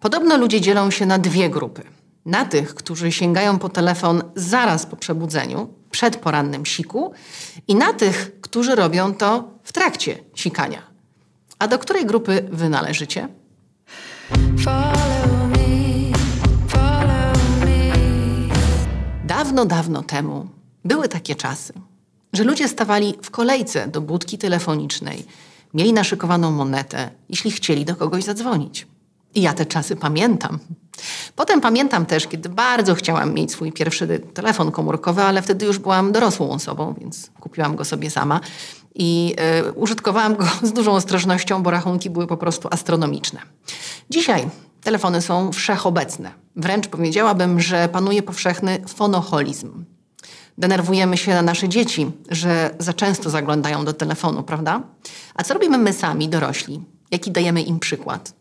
Podobno ludzie dzielą się na dwie grupy. Na tych, którzy sięgają po telefon zaraz po przebudzeniu, przed porannym siku, i na tych, którzy robią to w trakcie sikania. A do której grupy wy należycie? Dawno, dawno temu były takie czasy, że ludzie stawali w kolejce do budki telefonicznej, mieli naszykowaną monetę, jeśli chcieli do kogoś zadzwonić. I ja te czasy pamiętam. Potem pamiętam też, kiedy bardzo chciałam mieć swój pierwszy telefon komórkowy, ale wtedy już byłam dorosłą osobą, więc kupiłam go sobie sama i y, użytkowałam go z dużą ostrożnością, bo rachunki były po prostu astronomiczne. Dzisiaj telefony są wszechobecne. Wręcz powiedziałabym, że panuje powszechny fonoholizm. Denerwujemy się na nasze dzieci, że za często zaglądają do telefonu, prawda? A co robimy my sami, dorośli? Jaki dajemy im przykład?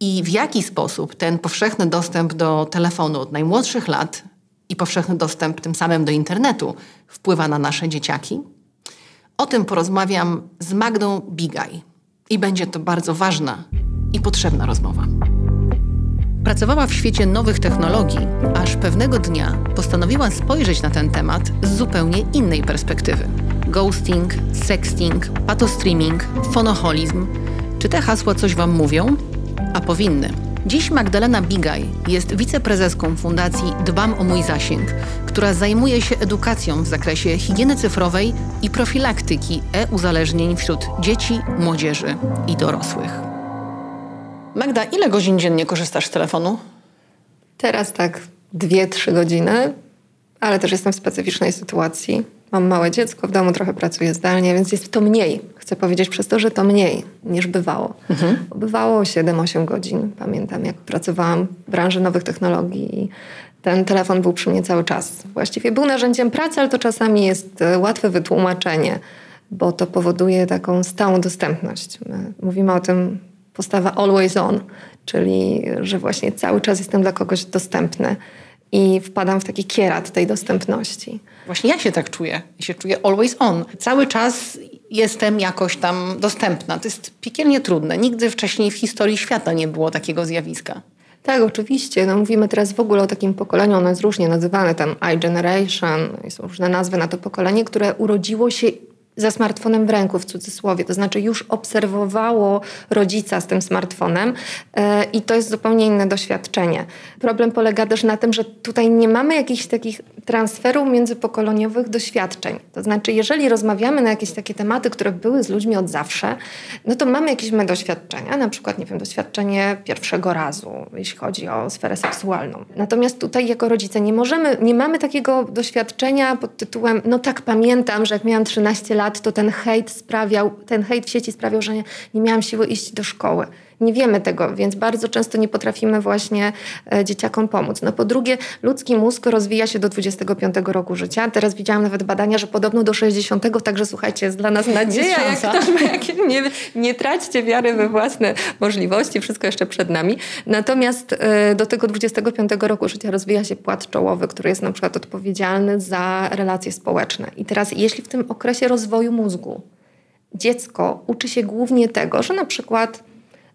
I w jaki sposób ten powszechny dostęp do telefonu od najmłodszych lat i powszechny dostęp tym samym do internetu wpływa na nasze dzieciaki? O tym porozmawiam z Magdą Bigaj. I będzie to bardzo ważna i potrzebna rozmowa. Pracowała w świecie nowych technologii, aż pewnego dnia postanowiła spojrzeć na ten temat z zupełnie innej perspektywy. Ghosting, sexting, patostreaming, fonoholizm. Czy te hasła coś Wam mówią? A powinny. Dziś Magdalena Bigaj jest wiceprezeską Fundacji Dbam o mój zasięg, która zajmuje się edukacją w zakresie higieny cyfrowej i profilaktyki e-uzależnień wśród dzieci, młodzieży i dorosłych. Magda, ile godzin dziennie korzystasz z telefonu? Teraz tak dwie, trzy godziny, ale też jestem w specyficznej sytuacji. Mam małe dziecko, w domu trochę pracuję zdalnie, więc jest to mniej. Chcę powiedzieć przez to, że to mniej niż bywało. Mhm. Bywało 7-8 godzin. Pamiętam, jak pracowałam w branży nowych technologii i ten telefon był przy mnie cały czas. Właściwie był narzędziem pracy, ale to czasami jest e, łatwe wytłumaczenie, bo to powoduje taką stałą dostępność. My mówimy o tym postawa always on, czyli że właśnie cały czas jestem dla kogoś dostępny i wpadam w taki kierat tej dostępności. Właśnie ja się tak czuję. Ja się czuję always on. Cały czas jestem jakoś tam dostępna. To jest piekielnie trudne. Nigdy wcześniej w historii świata nie było takiego zjawiska. Tak, oczywiście. No, mówimy teraz w ogóle o takim pokoleniu, ono jest różnie nazywane, tam iGeneration, są różne nazwy na to pokolenie, które urodziło się ze smartfonem w ręku, w cudzysłowie. To znaczy już obserwowało rodzica z tym smartfonem e, i to jest zupełnie inne doświadczenie. Problem polega też na tym, że tutaj nie mamy jakichś takich transferów międzypokoleniowych doświadczeń. To znaczy, jeżeli rozmawiamy na jakieś takie tematy, które były z ludźmi od zawsze, no to mamy jakieś my doświadczenia, na przykład, nie wiem, doświadczenie pierwszego razu, jeśli chodzi o sferę seksualną. Natomiast tutaj jako rodzice nie możemy, nie mamy takiego doświadczenia pod tytułem, no tak pamiętam, że jak miałam 13 lat, lat, to ten hejt sprawiał, ten hejt w sieci sprawiał, że nie, nie miałam siły iść do szkoły. Nie wiemy tego, więc bardzo często nie potrafimy właśnie e, dzieciakom pomóc. No po drugie, ludzki mózg rozwija się do 25 roku życia. Teraz widziałam nawet badania, że podobno do 60, także słuchajcie, jest dla nas nadzieja. Jak ktoś ma jakieś, nie, nie traćcie wiary we własne możliwości, wszystko jeszcze przed nami. Natomiast e, do tego 25 roku życia rozwija się płat czołowy, który jest na przykład odpowiedzialny za relacje społeczne. I teraz, jeśli w tym okresie rozwoju mózgu dziecko uczy się głównie tego, że na przykład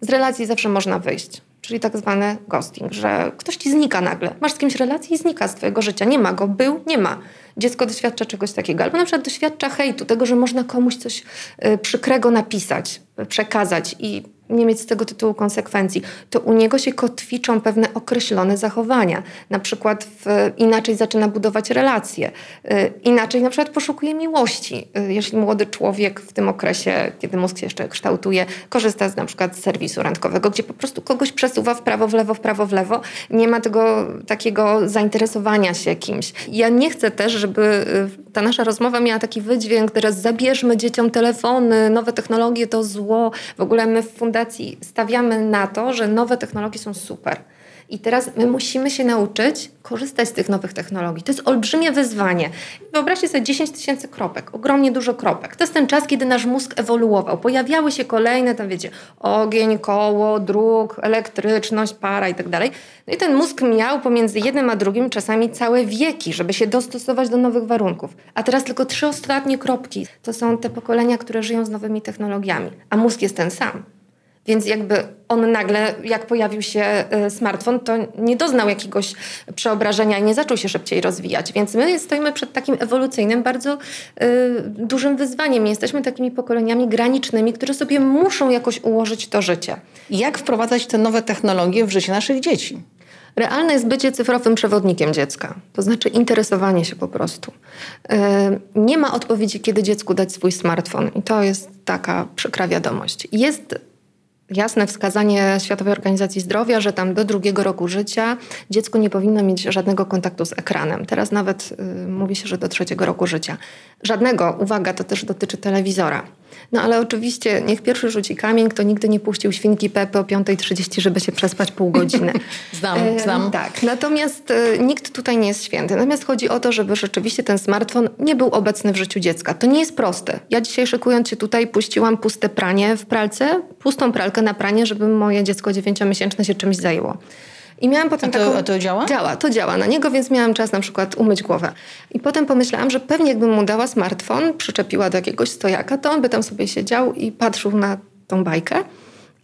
z relacji zawsze można wyjść. Czyli tak zwany ghosting, że ktoś ci znika nagle. Masz z kimś relację i znika z twojego życia. Nie ma go, był, nie ma. Dziecko doświadcza czegoś takiego. Albo na przykład doświadcza hejtu, tego, że można komuś coś y, przykrego napisać, przekazać i nie mieć z tego tytułu konsekwencji, to u niego się kotwiczą pewne określone zachowania. Na przykład w, inaczej zaczyna budować relacje, y, inaczej na przykład poszukuje miłości. Jeśli młody człowiek w tym okresie, kiedy mózg się jeszcze kształtuje, korzysta z na przykład z serwisu randkowego, gdzie po prostu kogoś przesuwa w prawo, w lewo, w prawo, w lewo, nie ma tego takiego zainteresowania się kimś. Ja nie chcę też, żeby y, ta nasza rozmowa miała taki wydźwięk, teraz zabierzmy dzieciom telefony, nowe technologie to zło. W ogóle my w fundacji stawiamy na to, że nowe technologie są super. I teraz my musimy się nauczyć korzystać z tych nowych technologii. To jest olbrzymie wyzwanie. Wyobraźcie sobie 10 tysięcy kropek, ogromnie dużo kropek. To jest ten czas, kiedy nasz mózg ewoluował. Pojawiały się kolejne, tam wiecie, ogień, koło, dróg, elektryczność, para i tak dalej. No i ten mózg miał pomiędzy jednym a drugim czasami całe wieki, żeby się dostosować do nowych warunków. A teraz tylko trzy ostatnie kropki to są te pokolenia, które żyją z nowymi technologiami. A mózg jest ten sam. Więc jakby on nagle, jak pojawił się e, smartfon, to nie doznał jakiegoś przeobrażenia i nie zaczął się szybciej rozwijać. Więc my stoimy przed takim ewolucyjnym, bardzo y, dużym wyzwaniem. Jesteśmy takimi pokoleniami granicznymi, które sobie muszą jakoś ułożyć to życie. Jak wprowadzać te nowe technologie w życie naszych dzieci? Realne jest bycie cyfrowym przewodnikiem dziecka, to znaczy interesowanie się po prostu. Nie ma odpowiedzi, kiedy dziecku dać swój smartfon, i to jest taka przykra wiadomość. Jest jasne wskazanie Światowej Organizacji Zdrowia, że tam do drugiego roku życia dziecko nie powinno mieć żadnego kontaktu z ekranem. Teraz nawet y, mówi się, że do trzeciego roku życia. Żadnego, uwaga, to też dotyczy telewizora. No ale oczywiście niech pierwszy rzuci kamień, kto nigdy nie puścił świnki Pepy o 5.30, żeby się przespać pół godziny. znam, e, znam. Tak, natomiast e, nikt tutaj nie jest święty. Natomiast chodzi o to, żeby rzeczywiście ten smartfon nie był obecny w życiu dziecka. To nie jest proste. Ja dzisiaj szykując się tutaj puściłam puste pranie w pralce, pustą pralkę na pranie, żeby moje dziecko dziewięciomiesięczne się czymś zajęło. I miałam potem a to, taką... A to działa? Działa, to działa na niego, więc miałam czas na przykład umyć głowę. I potem pomyślałam, że pewnie jakbym mu dała smartfon, przyczepiła do jakiegoś stojaka, to on by tam sobie siedział i patrzył na tą bajkę.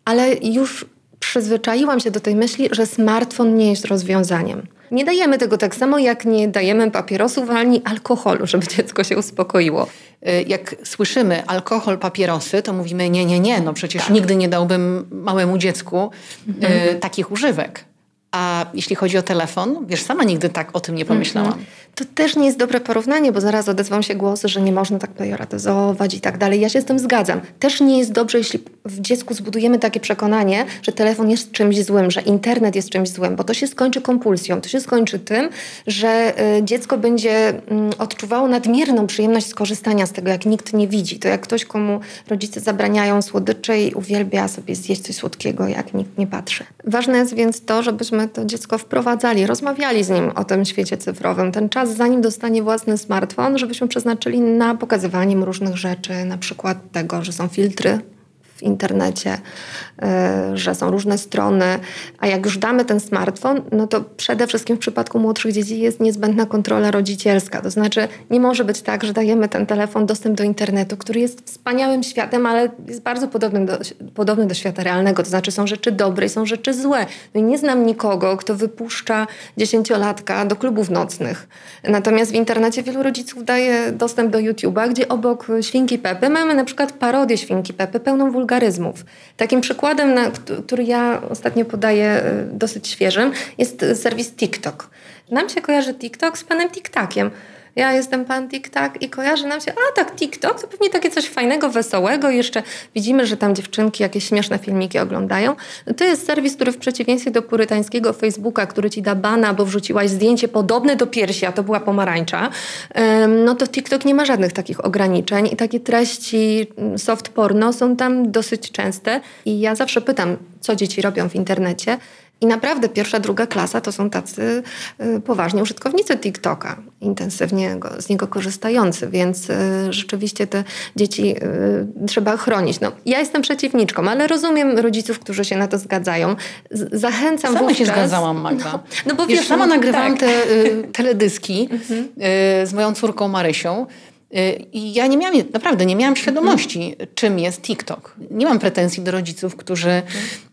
Ale już przyzwyczaiłam się do tej myśli, że smartfon nie jest rozwiązaniem. Nie dajemy tego tak samo, jak nie dajemy papierosów ani alkoholu, żeby dziecko się uspokoiło. Y, jak słyszymy alkohol, papierosy, to mówimy nie, nie, nie, no przecież tak. nigdy nie dałbym małemu dziecku mhm. y, takich używek. A jeśli chodzi o telefon, wiesz, sama nigdy tak o tym nie pomyślałam. Mm -hmm. To też nie jest dobre porównanie, bo zaraz odezwą się głosy, że nie można tak pejoratyzować i tak dalej. Ja się z tym zgadzam. Też nie jest dobrze, jeśli w dziecku zbudujemy takie przekonanie, że telefon jest czymś złym, że internet jest czymś złym, bo to się skończy kompulsją. To się skończy tym, że y, dziecko będzie mm, odczuwało nadmierną przyjemność skorzystania z tego, jak nikt nie widzi. To jak ktoś, komu rodzice zabraniają słodyczy i uwielbia sobie zjeść coś słodkiego, jak nikt nie patrzy. Ważne jest więc to, żebyśmy to dziecko wprowadzali, rozmawiali z nim o tym świecie cyfrowym. Ten czas, zanim dostanie własny smartfon, żebyśmy przeznaczyli na pokazywanie mu różnych rzeczy, na przykład tego, że są filtry w internecie, e, że są różne strony, a jak już damy ten smartfon, no to przede wszystkim w przypadku młodszych dzieci jest niezbędna kontrola rodzicielska. To znaczy nie może być tak, że dajemy ten telefon dostęp do internetu, który jest wspaniałym światem, ale jest bardzo podobny do, podobny do świata realnego. To znaczy są rzeczy dobre i są rzeczy złe. No i nie znam nikogo, kto wypuszcza dziesięciolatka do klubów nocnych. Natomiast w internecie wielu rodziców daje dostęp do YouTube'a, gdzie obok Świnki Pepy mamy na przykład parodię Świnki Pepy, pełną wulgarności Takim przykładem, na, który ja ostatnio podaję y, dosyć świeżym, jest serwis TikTok. Nam się kojarzy TikTok z panem TikTakiem ja jestem pan TikTok i kojarzy nam się, a tak TikTok to pewnie takie coś fajnego, wesołego. Jeszcze widzimy, że tam dziewczynki jakieś śmieszne filmiki oglądają. To jest serwis, który w przeciwieństwie do purytańskiego Facebooka, który ci da bana, bo wrzuciłaś zdjęcie podobne do piersi, a to była pomarańcza, no to TikTok nie ma żadnych takich ograniczeń i takie treści mm, soft porno są tam dosyć częste. I ja zawsze pytam, co dzieci robią w internecie. I naprawdę pierwsza, druga klasa to są tacy y, poważni użytkownicy TikToka, intensywnie go, z niego korzystający, więc y, rzeczywiście te dzieci y, trzeba chronić. No, ja jestem przeciwniczką, ale rozumiem rodziców, którzy się na to zgadzają. Zachęcam Sama wówczas... się zgadzałam, Magda. No, no bo wiesz, wiesz sama no, nagrywałam tak. te y, teledyski mhm. y, z moją córką Marysią. Y, I ja nie miałam, naprawdę nie miałam świadomości, czym jest TikTok. Nie mam pretensji do rodziców, którzy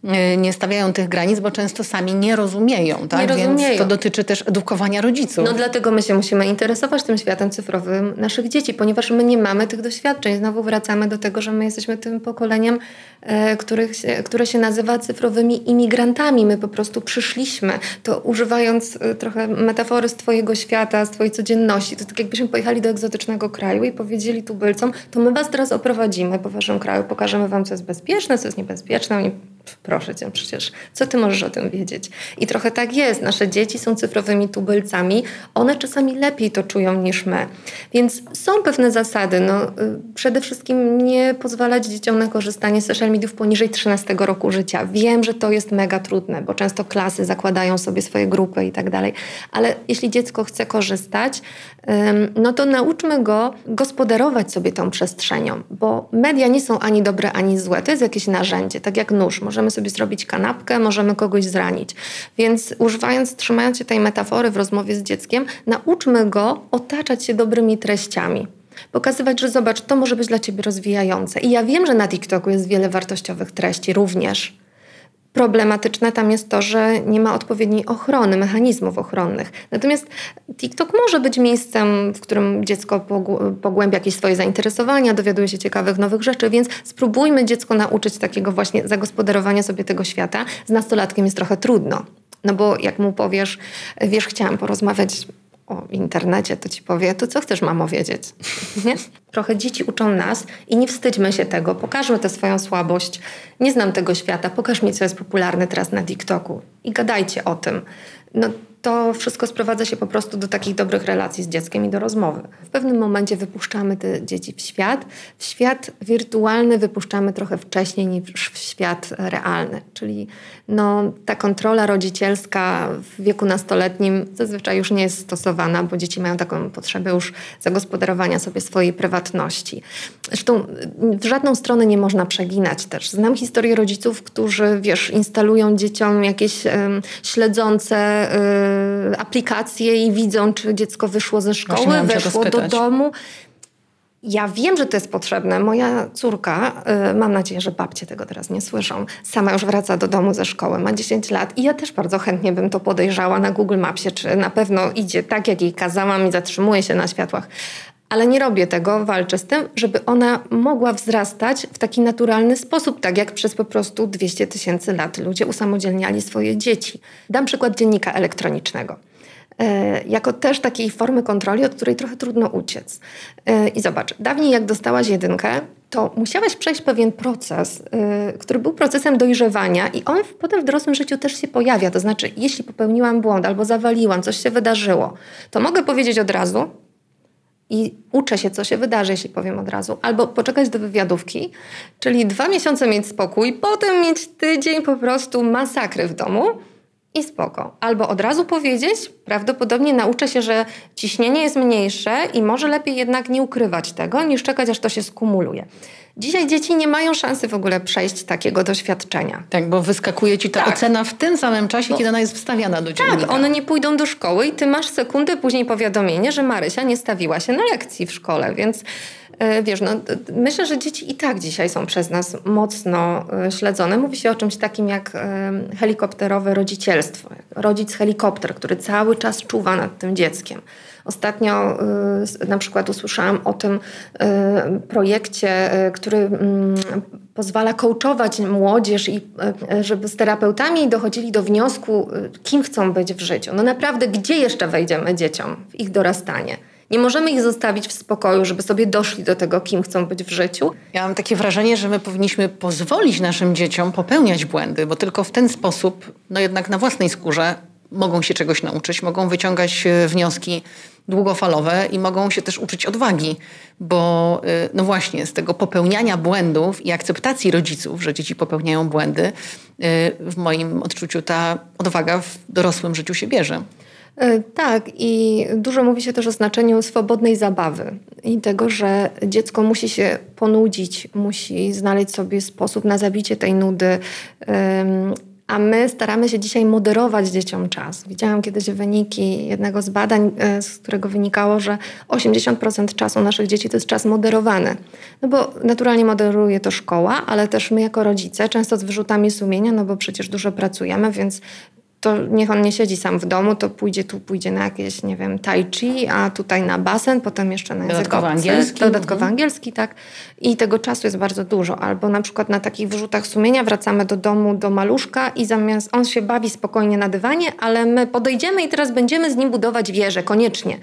y, nie stawiają tych granic, bo często sami nie rozumieją, tak? Nie rozumieją. Więc to dotyczy też edukowania rodziców. No dlatego my się musimy interesować tym światem cyfrowym naszych dzieci, ponieważ my nie mamy tych doświadczeń. Znowu wracamy do tego, że my jesteśmy tym pokoleniem, e, których, które się nazywa cyfrowymi imigrantami. My po prostu przyszliśmy, to używając e, trochę metafory z twojego świata, z twojej codzienności, to tak jakbyśmy pojechali do egzotycznego kraju kraju i powiedzieli tubylcom, to my was teraz oprowadzimy po waszym kraju, pokażemy wam, co jest bezpieczne, co jest niebezpieczne. Oni, proszę cię, przecież co ty możesz o tym wiedzieć? I trochę tak jest. Nasze dzieci są cyfrowymi tubylcami. One czasami lepiej to czują niż my. Więc są pewne zasady. No, y, przede wszystkim nie pozwalać dzieciom na korzystanie z social mediów poniżej 13 roku życia. Wiem, że to jest mega trudne, bo często klasy zakładają sobie swoje grupy i tak dalej. Ale jeśli dziecko chce korzystać, no to nauczmy go gospodarować sobie tą przestrzenią, bo media nie są ani dobre, ani złe. To jest jakieś narzędzie, tak jak nóż. Możemy sobie zrobić kanapkę, możemy kogoś zranić. Więc używając, trzymając się tej metafory w rozmowie z dzieckiem, nauczmy go otaczać się dobrymi treściami. Pokazywać, że zobacz, to może być dla ciebie rozwijające. I ja wiem, że na TikToku jest wiele wartościowych treści również. Problematyczne tam jest to, że nie ma odpowiedniej ochrony, mechanizmów ochronnych. Natomiast TikTok może być miejscem, w którym dziecko pogłębia jakieś swoje zainteresowania, dowiaduje się ciekawych nowych rzeczy, więc spróbujmy dziecko nauczyć takiego właśnie zagospodarowania sobie tego świata. Z nastolatkiem jest trochę trudno. No bo jak mu powiesz, wiesz, chciałam porozmawiać o internecie, to ci powie, to co chcesz mamo wiedzieć? Nie? Trochę dzieci uczą nas i nie wstydźmy się tego, pokażmy tę swoją słabość. Nie znam tego świata, pokaż mi, co jest popularne teraz na TikToku i gadajcie o tym. No, to wszystko sprowadza się po prostu do takich dobrych relacji z dzieckiem i do rozmowy. W pewnym momencie wypuszczamy te dzieci w świat. W świat wirtualny wypuszczamy trochę wcześniej niż w świat realny. Czyli no, ta kontrola rodzicielska w wieku nastoletnim zazwyczaj już nie jest stosowana, bo dzieci mają taką potrzebę już zagospodarowania sobie swojej prywatności. Zresztą w żadną stronę nie można przeginać też. Znam historię rodziców, którzy, wiesz, instalują dzieciom jakieś um, śledzące Y, aplikacje i widzą, czy dziecko wyszło ze szkoły, weszło do domu. Ja wiem, że to jest potrzebne. Moja córka, y, mam nadzieję, że babcie tego teraz nie słyszą, sama już wraca do domu ze szkoły, ma 10 lat i ja też bardzo chętnie bym to podejrzała na Google Mapsie, czy na pewno idzie tak, jak jej kazałam i zatrzymuje się na światłach. Ale nie robię tego, walczę z tym, żeby ona mogła wzrastać w taki naturalny sposób, tak jak przez po prostu 200 tysięcy lat ludzie usamodzielniali swoje dzieci. Dam przykład dziennika elektronicznego. E, jako też takiej formy kontroli, od której trochę trudno uciec. E, I zobacz, dawniej jak dostałaś jedynkę, to musiałaś przejść pewien proces, e, który był procesem dojrzewania i on potem w dorosłym życiu też się pojawia. To znaczy, jeśli popełniłam błąd albo zawaliłam, coś się wydarzyło, to mogę powiedzieć od razu, i uczę się, co się wydarzy, jeśli powiem od razu. Albo poczekać do wywiadówki, czyli dwa miesiące mieć spokój, potem mieć tydzień po prostu masakry w domu i spoko. Albo od razu powiedzieć, prawdopodobnie nauczę się, że ciśnienie jest mniejsze i może lepiej jednak nie ukrywać tego, niż czekać, aż to się skumuluje. Dzisiaj dzieci nie mają szansy w ogóle przejść takiego doświadczenia. Tak, bo wyskakuje ci ta tak. ocena w tym samym czasie, bo... kiedy ona jest wstawiana do dziennika. Tak, one nie pójdą do szkoły i ty masz sekundę później powiadomienie, że Marysia nie stawiła się na lekcji w szkole, więc wiesz, no, myślę, że dzieci i tak dzisiaj są przez nas mocno e, śledzone. Mówi się o czymś takim jak e, helikopterowe rodzicielstwo. Rodzic helikopter, który cały czas czuwa nad tym dzieckiem. Ostatnio na przykład usłyszałam o tym projekcie, który mm, pozwala coachować młodzież i żeby z terapeutami dochodzili do wniosku, kim chcą być w życiu. No naprawdę, gdzie jeszcze wejdziemy dzieciom w ich dorastanie? Nie możemy ich zostawić w spokoju, żeby sobie doszli do tego, kim chcą być w życiu. Ja mam takie wrażenie, że my powinniśmy pozwolić naszym dzieciom popełniać błędy, bo tylko w ten sposób, no jednak na własnej skórze, mogą się czegoś nauczyć, mogą wyciągać wnioski długofalowe i mogą się też uczyć odwagi, bo y, no właśnie z tego popełniania błędów i akceptacji rodziców, że dzieci popełniają błędy, y, w moim odczuciu ta odwaga w dorosłym życiu się bierze. Y, tak, i dużo mówi się też o znaczeniu swobodnej zabawy i tego, że dziecko musi się ponudzić, musi znaleźć sobie sposób na zabicie tej nudy a my staramy się dzisiaj moderować dzieciom czas. Widziałam kiedyś wyniki jednego z badań, e, z którego wynikało, że 80% czasu naszych dzieci to jest czas moderowany. No bo naturalnie moderuje to szkoła, ale też my jako rodzice, często z wyrzutami sumienia, no bo przecież dużo pracujemy, więc to niech on nie siedzi sam w domu, to pójdzie tu, pójdzie na jakieś, nie wiem, tai chi, a tutaj na basen, potem jeszcze na język Dodatkowo obcy, angielski. Dodatkowo mhm. angielski, tak. I tego czasu jest bardzo dużo. Albo na przykład na takich wyrzutach sumienia wracamy do domu, do maluszka i zamiast on się bawi spokojnie na dywanie, ale my podejdziemy i teraz będziemy z nim budować wieżę, koniecznie.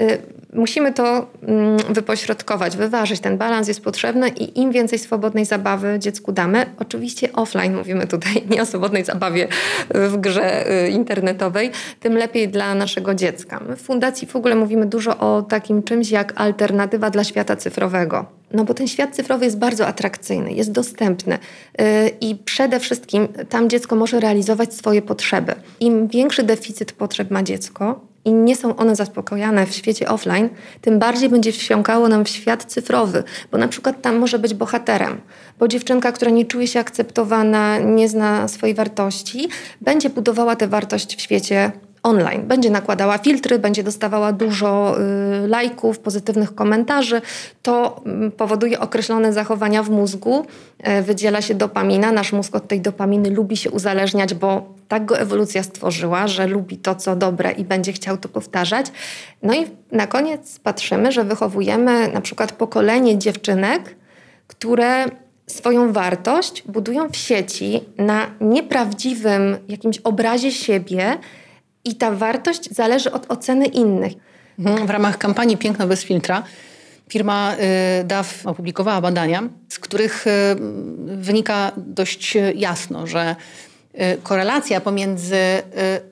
Y, musimy to mm, wypośrodkować, wyważyć. Ten balans jest potrzebny i im więcej swobodnej zabawy dziecku damy, oczywiście offline mówimy tutaj, nie o swobodnej zabawie w grze Y, internetowej, tym lepiej dla naszego dziecka. My w Fundacji w ogóle mówimy dużo o takim czymś jak alternatywa dla świata cyfrowego. No bo ten świat cyfrowy jest bardzo atrakcyjny, jest dostępny y, i przede wszystkim tam dziecko może realizować swoje potrzeby. Im większy deficyt potrzeb ma dziecko, i nie są one zaspokojane w świecie offline, tym bardziej będzie wsiąkało nam w świat cyfrowy, bo na przykład tam może być bohaterem, bo dziewczynka, która nie czuje się akceptowana, nie zna swojej wartości, będzie budowała tę wartość w świecie online. Będzie nakładała filtry, będzie dostawała dużo y, lajków, pozytywnych komentarzy. To y, powoduje określone zachowania w mózgu. Y, wydziela się dopamina. Nasz mózg od tej dopaminy lubi się uzależniać, bo tak go ewolucja stworzyła, że lubi to, co dobre i będzie chciał to powtarzać. No i na koniec patrzymy, że wychowujemy na przykład pokolenie dziewczynek, które swoją wartość budują w sieci na nieprawdziwym jakimś obrazie siebie i ta wartość zależy od oceny innych. Mhm. W ramach kampanii Piękno bez filtra firma y, DAF opublikowała badania, z których y, wynika dość jasno, że y, korelacja pomiędzy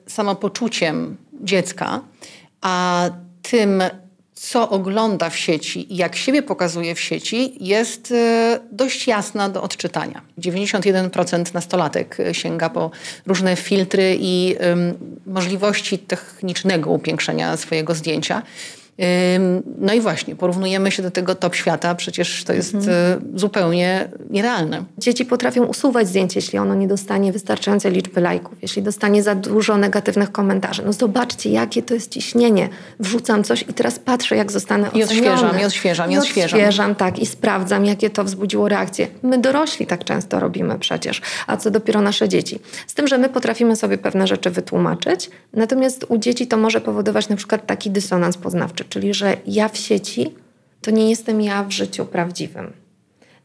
samopoczuciem dziecka a tym, co ogląda w sieci i jak siebie pokazuje w sieci, jest e, dość jasna do odczytania. 91% nastolatek e, sięga po różne filtry i możliwości technicznego upiększenia swojego zdjęcia. No i właśnie, porównujemy się do tego top świata, przecież to jest mhm. zupełnie nierealne. Dzieci potrafią usuwać zdjęcie, jeśli ono nie dostanie wystarczającej liczby lajków, jeśli dostanie za dużo negatywnych komentarzy. No zobaczcie, jakie to jest ciśnienie. Wrzucam coś i teraz patrzę, jak zostanę I odświeżam, i odświeżam, i odświeżam. I odświeżam, tak, i sprawdzam, jakie to wzbudziło reakcje. My dorośli tak często robimy przecież, a co dopiero nasze dzieci. Z tym, że my potrafimy sobie pewne rzeczy wytłumaczyć, natomiast u dzieci to może powodować na przykład taki dysonans poznawczy czyli że ja w sieci to nie jestem ja w życiu prawdziwym.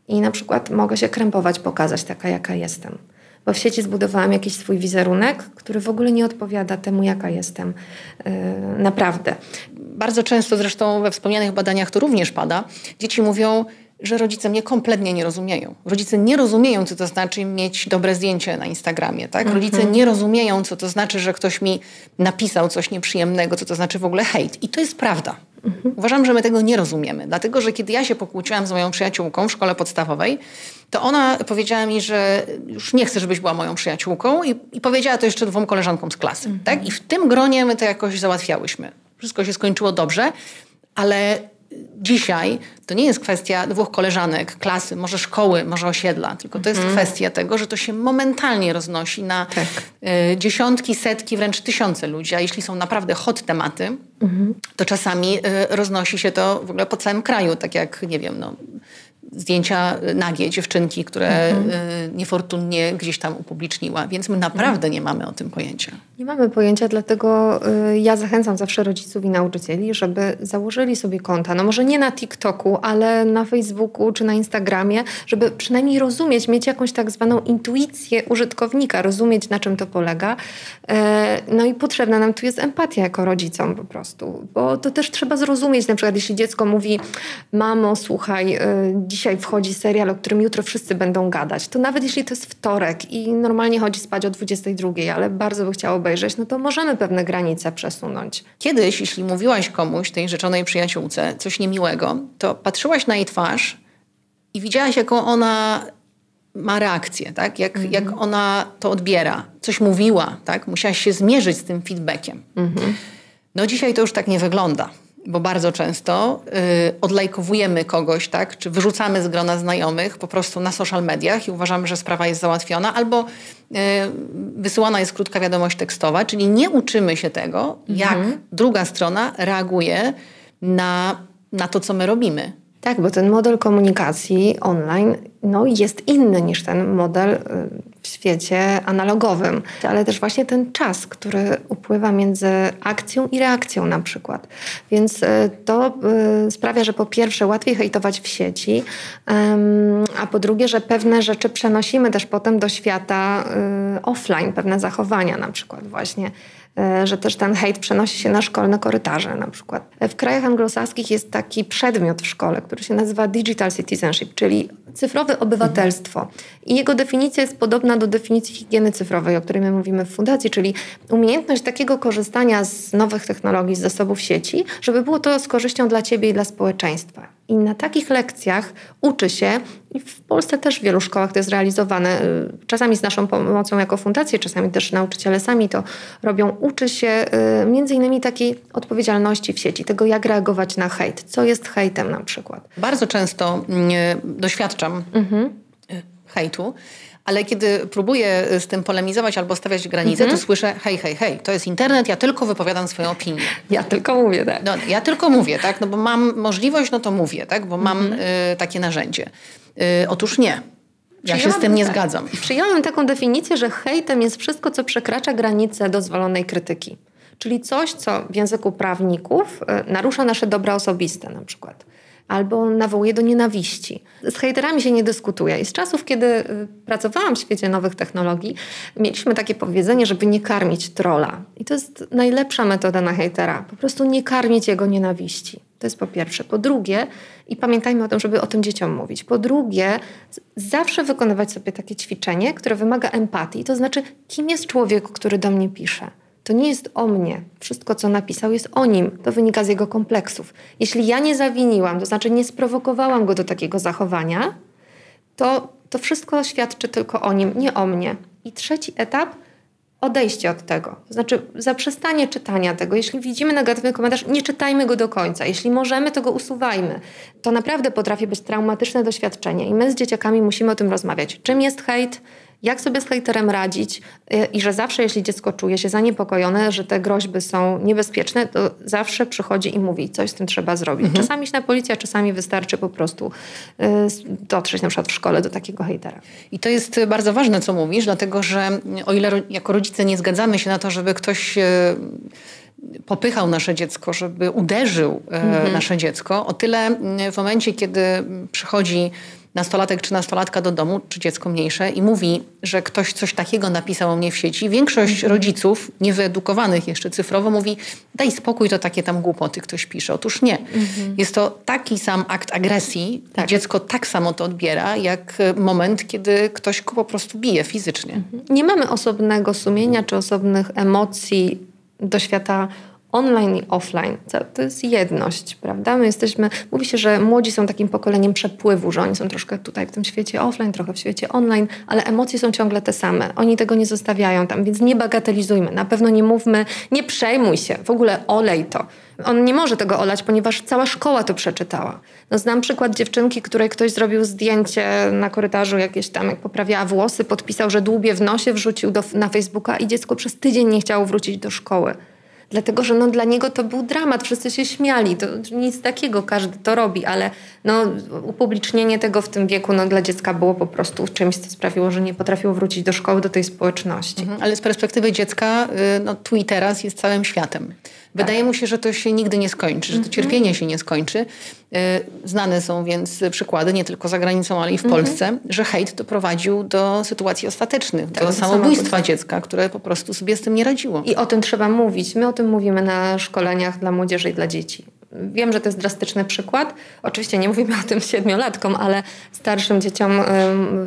I na przykład mogę się krępować, pokazać taka, jaka jestem. Bo w sieci zbudowałam jakiś swój wizerunek, który w ogóle nie odpowiada temu, jaka jestem yy, naprawdę. Bardzo często zresztą we wspomnianych badaniach to również pada. Dzieci mówią, że rodzice mnie kompletnie nie rozumieją. Rodzice nie rozumieją, co to znaczy mieć dobre zdjęcie na Instagramie. Tak? Rodzice mhm. nie rozumieją, co to znaczy, że ktoś mi napisał coś nieprzyjemnego, co to znaczy w ogóle hejt. I to jest prawda. Mhm. Uważam, że my tego nie rozumiemy. Dlatego, że kiedy ja się pokłóciłam z moją przyjaciółką w szkole podstawowej, to ona powiedziała mi, że już nie chce, żebyś była moją przyjaciółką i, i powiedziała to jeszcze dwóm koleżankom z klasy. Mhm. Tak? I w tym gronie my to jakoś załatwiałyśmy. Wszystko się skończyło dobrze, ale dzisiaj to nie jest kwestia dwóch koleżanek, klasy, może szkoły, może osiedla, tylko to jest mhm. kwestia tego, że to się momentalnie roznosi na tak. y, dziesiątki, setki, wręcz tysiące ludzi. A jeśli są naprawdę hot tematy, mhm. to czasami y, roznosi się to w ogóle po całym kraju, tak jak, nie wiem, no, zdjęcia nagie dziewczynki, które mhm. Y, niefortunnie gdzieś tam upubliczniła, więc my naprawdę nie mamy o tym pojęcia. Nie mamy pojęcia, dlatego y, ja zachęcam zawsze rodziców i nauczycieli, żeby założyli sobie konta, no może nie na TikToku, ale na Facebooku czy na Instagramie, żeby przynajmniej rozumieć, mieć jakąś tak zwaną intuicję użytkownika, rozumieć na czym to polega. E, no i potrzebna nam tu jest empatia jako rodzicom po prostu, bo to też trzeba zrozumieć, na przykład jeśli dziecko mówi mamo, słuchaj, y, dzisiaj wchodzi serial, o którym jutro wszyscy będą gadać, to nawet jeśli to jest wtorek i normalnie chodzi spać o 22, ale bardzo by chciał obejrzeć, no to możemy pewne granice przesunąć. Kiedyś, jeśli mówiłaś komuś, tej rzeczonej przyjaciółce, coś niemiłego, to patrzyłaś na jej twarz i widziałaś, jaką ona ma reakcję, tak? jak, mhm. jak ona to odbiera. Coś mówiła, tak? musiałaś się zmierzyć z tym feedbackiem. Mhm. No dzisiaj to już tak nie wygląda bo bardzo często y, odlajkowujemy kogoś, tak, czy wyrzucamy z grona znajomych po prostu na social mediach i uważamy, że sprawa jest załatwiona, albo y, wysyłana jest krótka wiadomość tekstowa, czyli nie uczymy się tego, mhm. jak druga strona reaguje na, na to, co my robimy. Tak, bo ten model komunikacji online no, jest inny niż ten model y, w świecie analogowym, ale też właśnie ten czas, który upływa między akcją i reakcją na przykład. Więc y, to y, sprawia, że po pierwsze łatwiej hejtować w sieci, a po drugie, że pewne rzeczy przenosimy też potem do świata offline, pewne zachowania na przykład właśnie E, że też ten hejt przenosi się na szkolne korytarze na przykład. W krajach anglosaskich jest taki przedmiot w szkole, który się nazywa digital citizenship, czyli cyfrowe obywatelstwo. I jego definicja jest podobna do definicji higieny cyfrowej, o której my mówimy w fundacji, czyli umiejętność takiego korzystania z nowych technologii, z zasobów sieci, żeby było to z korzyścią dla ciebie i dla społeczeństwa. I na takich lekcjach uczy się, i w Polsce też w wielu szkołach to jest realizowane, y, czasami z naszą pomocą jako fundację, czasami też nauczyciele sami to robią, uczy się y, między innymi takiej odpowiedzialności w sieci, tego jak reagować na hejt, co jest hejtem na przykład. Bardzo często mm, doświadczam mhm. hejtu, Ale kiedy próbuję z tym polemizować albo stawiać granice, Mhm. to słyszę hej, hej, hej, to jest internet, ja tylko wypowiadam swoją opinię. Ja tylko mówię, tak. No, ja tylko mówię, tak? No bo mam możliwość, no to mówię, tak? Bo mam Mhm. y, takie narzędzie. Y, otóż nie. Ja się z tym nie tak. zgadzam. Przyjąłem taką definicję, że hejtem jest wszystko, co przekracza granice dozwolonej krytyki. Czyli coś, co w języku prawników e, narusza nasze dobra osobiste na przykład. Albo nawołuje do nienawiści. Z hejterami się nie dyskutuje. I z czasów, kiedy e, pracowałam w świecie nowych technologii, mieliśmy takie powiedzenie, żeby nie karmić trola. I to jest najlepsza metoda na hejtera. Po prostu nie karmić jego nienawiści. To jest po pierwsze. Po drugie, i pamiętajmy o tym, żeby o tym dzieciom mówić. Po drugie, zawsze wykonywać sobie takie ćwiczenie, które wymaga empatii. To znaczy, kim jest człowiek, który do mnie pisze? To nie jest o mnie. Wszystko, co napisał, jest o nim. To wynika z jego kompleksów. Jeśli ja nie zawiniłam, to znaczy nie sprowokowałam go do takiego zachowania, to, to wszystko świadczy tylko o nim, nie o mnie. I trzeci etap odejście od tego. To znaczy zaprzestanie czytania tego. Jeśli widzimy negatywny komentarz, nie czytajmy go do końca. Jeśli możemy, to go usuwajmy. To naprawdę potrafi być traumatyczne doświadczenie i my z dzieciakami musimy o tym rozmawiać. Czym jest hejt? Jak sobie z hejterem radzić y, i że zawsze, jeśli dziecko czuje się zaniepokojone, że te groźby są niebezpieczne, to zawsze przychodzi i mówi, coś z tym trzeba zrobić. Czasami iść na policję, czasami wystarczy po prostu y, dotrzeć na przykład w szkole do takiego hejtera. I to jest y, bardzo ważne, co mówisz, dlatego że o ile jako rodzice nie zgadzamy się na to, żeby ktoś e, popychał nasze dziecko, żeby uderzył e, nasze dziecko, o tyle w momencie, kiedy przychodzi nastolatek czy nastolatka do domu, czy dziecko mniejsze i mówi, że ktoś coś takiego napisał o mnie w sieci, większość rodziców, niewyedukowanych jeszcze cyfrowo, mówi daj spokój, to takie tam głupoty ktoś pisze. Otóż nie. Jest to taki sam akt agresji, Tak. dziecko tak samo to odbiera, jak e, moment, kiedy ktoś go po prostu bije fizycznie. Nie mamy osobnego sumienia czy osobnych emocji do świata online i offline. To, to jest jedność, prawda? My jesteśmy, mówi się, że młodzi są takim pokoleniem przepływu, że oni są troszkę tutaj w tym świecie offline, trochę w świecie online, ale emocje są ciągle te same. Oni tego nie zostawiają tam, więc nie bagatelizujmy. Na pewno nie mówmy, nie przejmuj się, w ogóle olej to. On nie może tego olać, ponieważ cała szkoła to przeczytała. No, znam przykład dziewczynki, której ktoś zrobił zdjęcie na korytarzu jakieś tam, jak poprawiała włosy, podpisał, że dłubie w nosie, wrzucił do, na Facebooka i dziecko przez tydzień nie chciało wrócić do szkoły. Dlatego, że no, dla niego to był dramat, wszyscy się śmiali. To nic takiego, każdy to robi, ale no, upublicznienie tego w tym wieku no, dla dziecka było po prostu czymś, co sprawiło, że nie potrafiło wrócić do szkoły, do tej społeczności. Mhm, Ale z perspektywy dziecka, y, no, tu i teraz jest całym światem. Wydaje mu się, że to się nigdy nie skończy, że to cierpienie się nie skończy. Y, Znane są więc przykłady, nie tylko za granicą, ale i w Polsce, że hejt doprowadził do sytuacji ostatecznych, do do samobójstwa. dziecka, które po prostu sobie z tym nie radziło. I o tym trzeba mówić. My o tym mówimy na szkoleniach dla młodzieży i dla dzieci. Wiem, że to jest drastyczny przykład. Oczywiście nie mówimy o tym siedmiolatkom, ale starszym dzieciom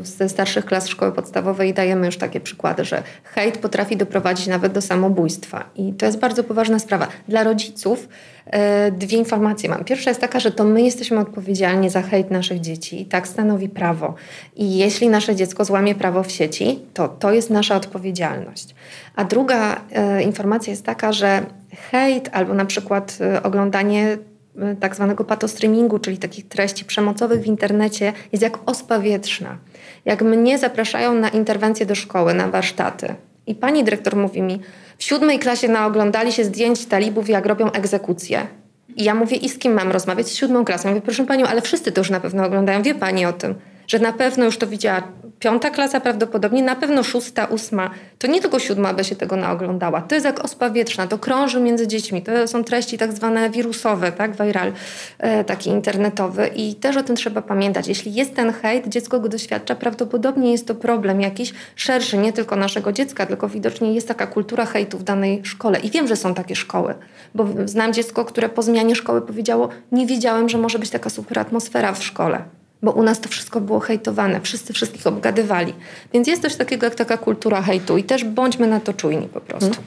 ze starszych klas szkoły podstawowej dajemy już takie przykłady, że hejt potrafi doprowadzić nawet do samobójstwa. I to jest bardzo poważna sprawa. Dla rodziców e, dwie informacje mam. Pierwsza jest taka, że to my jesteśmy odpowiedzialni za hejt naszych dzieci. I tak stanowi prawo. I jeśli nasze dziecko złamie prawo w sieci, to to jest nasza odpowiedzialność. A druga e, informacja jest taka, że hejt albo na przykład e, oglądanie e, tak zwanego patostreamingu, czyli takich treści przemocowych w internecie jest jak ospa wietrzna. Jak mnie zapraszają na interwencję do szkoły, na warsztaty i pani dyrektor mówi mi, w siódmej klasie naoglądali się zdjęć talibów, jak robią egzekucje. I ja mówię, i z kim mam rozmawiać? Z siódmą klasą. Mówię, proszę panią, ale wszyscy to już na pewno oglądają. Wie pani o tym, że na pewno już to widziała piąta klasa prawdopodobnie, na pewno szósta, ósma. To nie tylko siódma by się tego naoglądała. To jest jak ospa wietrzna, to krąży między dziećmi. To są treści tak zwane wirusowe, tak? Viral, e, taki internetowy. I też o tym trzeba pamiętać. Jeśli jest ten hejt, dziecko go doświadcza, prawdopodobnie jest to problem jakiś szerszy, nie tylko naszego dziecka, tylko widocznie jest taka kultura hejtu w danej szkole. I wiem, że są takie szkoły, bo znam dziecko, które po zmianie szkoły powiedziało, nie wiedziałem, że może być taka super atmosfera w szkole. Bo u nas to wszystko było hejtowane, wszyscy wszystkich obgadywali. Więc jest coś takiego jak taka kultura hejtu i też bądźmy na to czujni po prostu.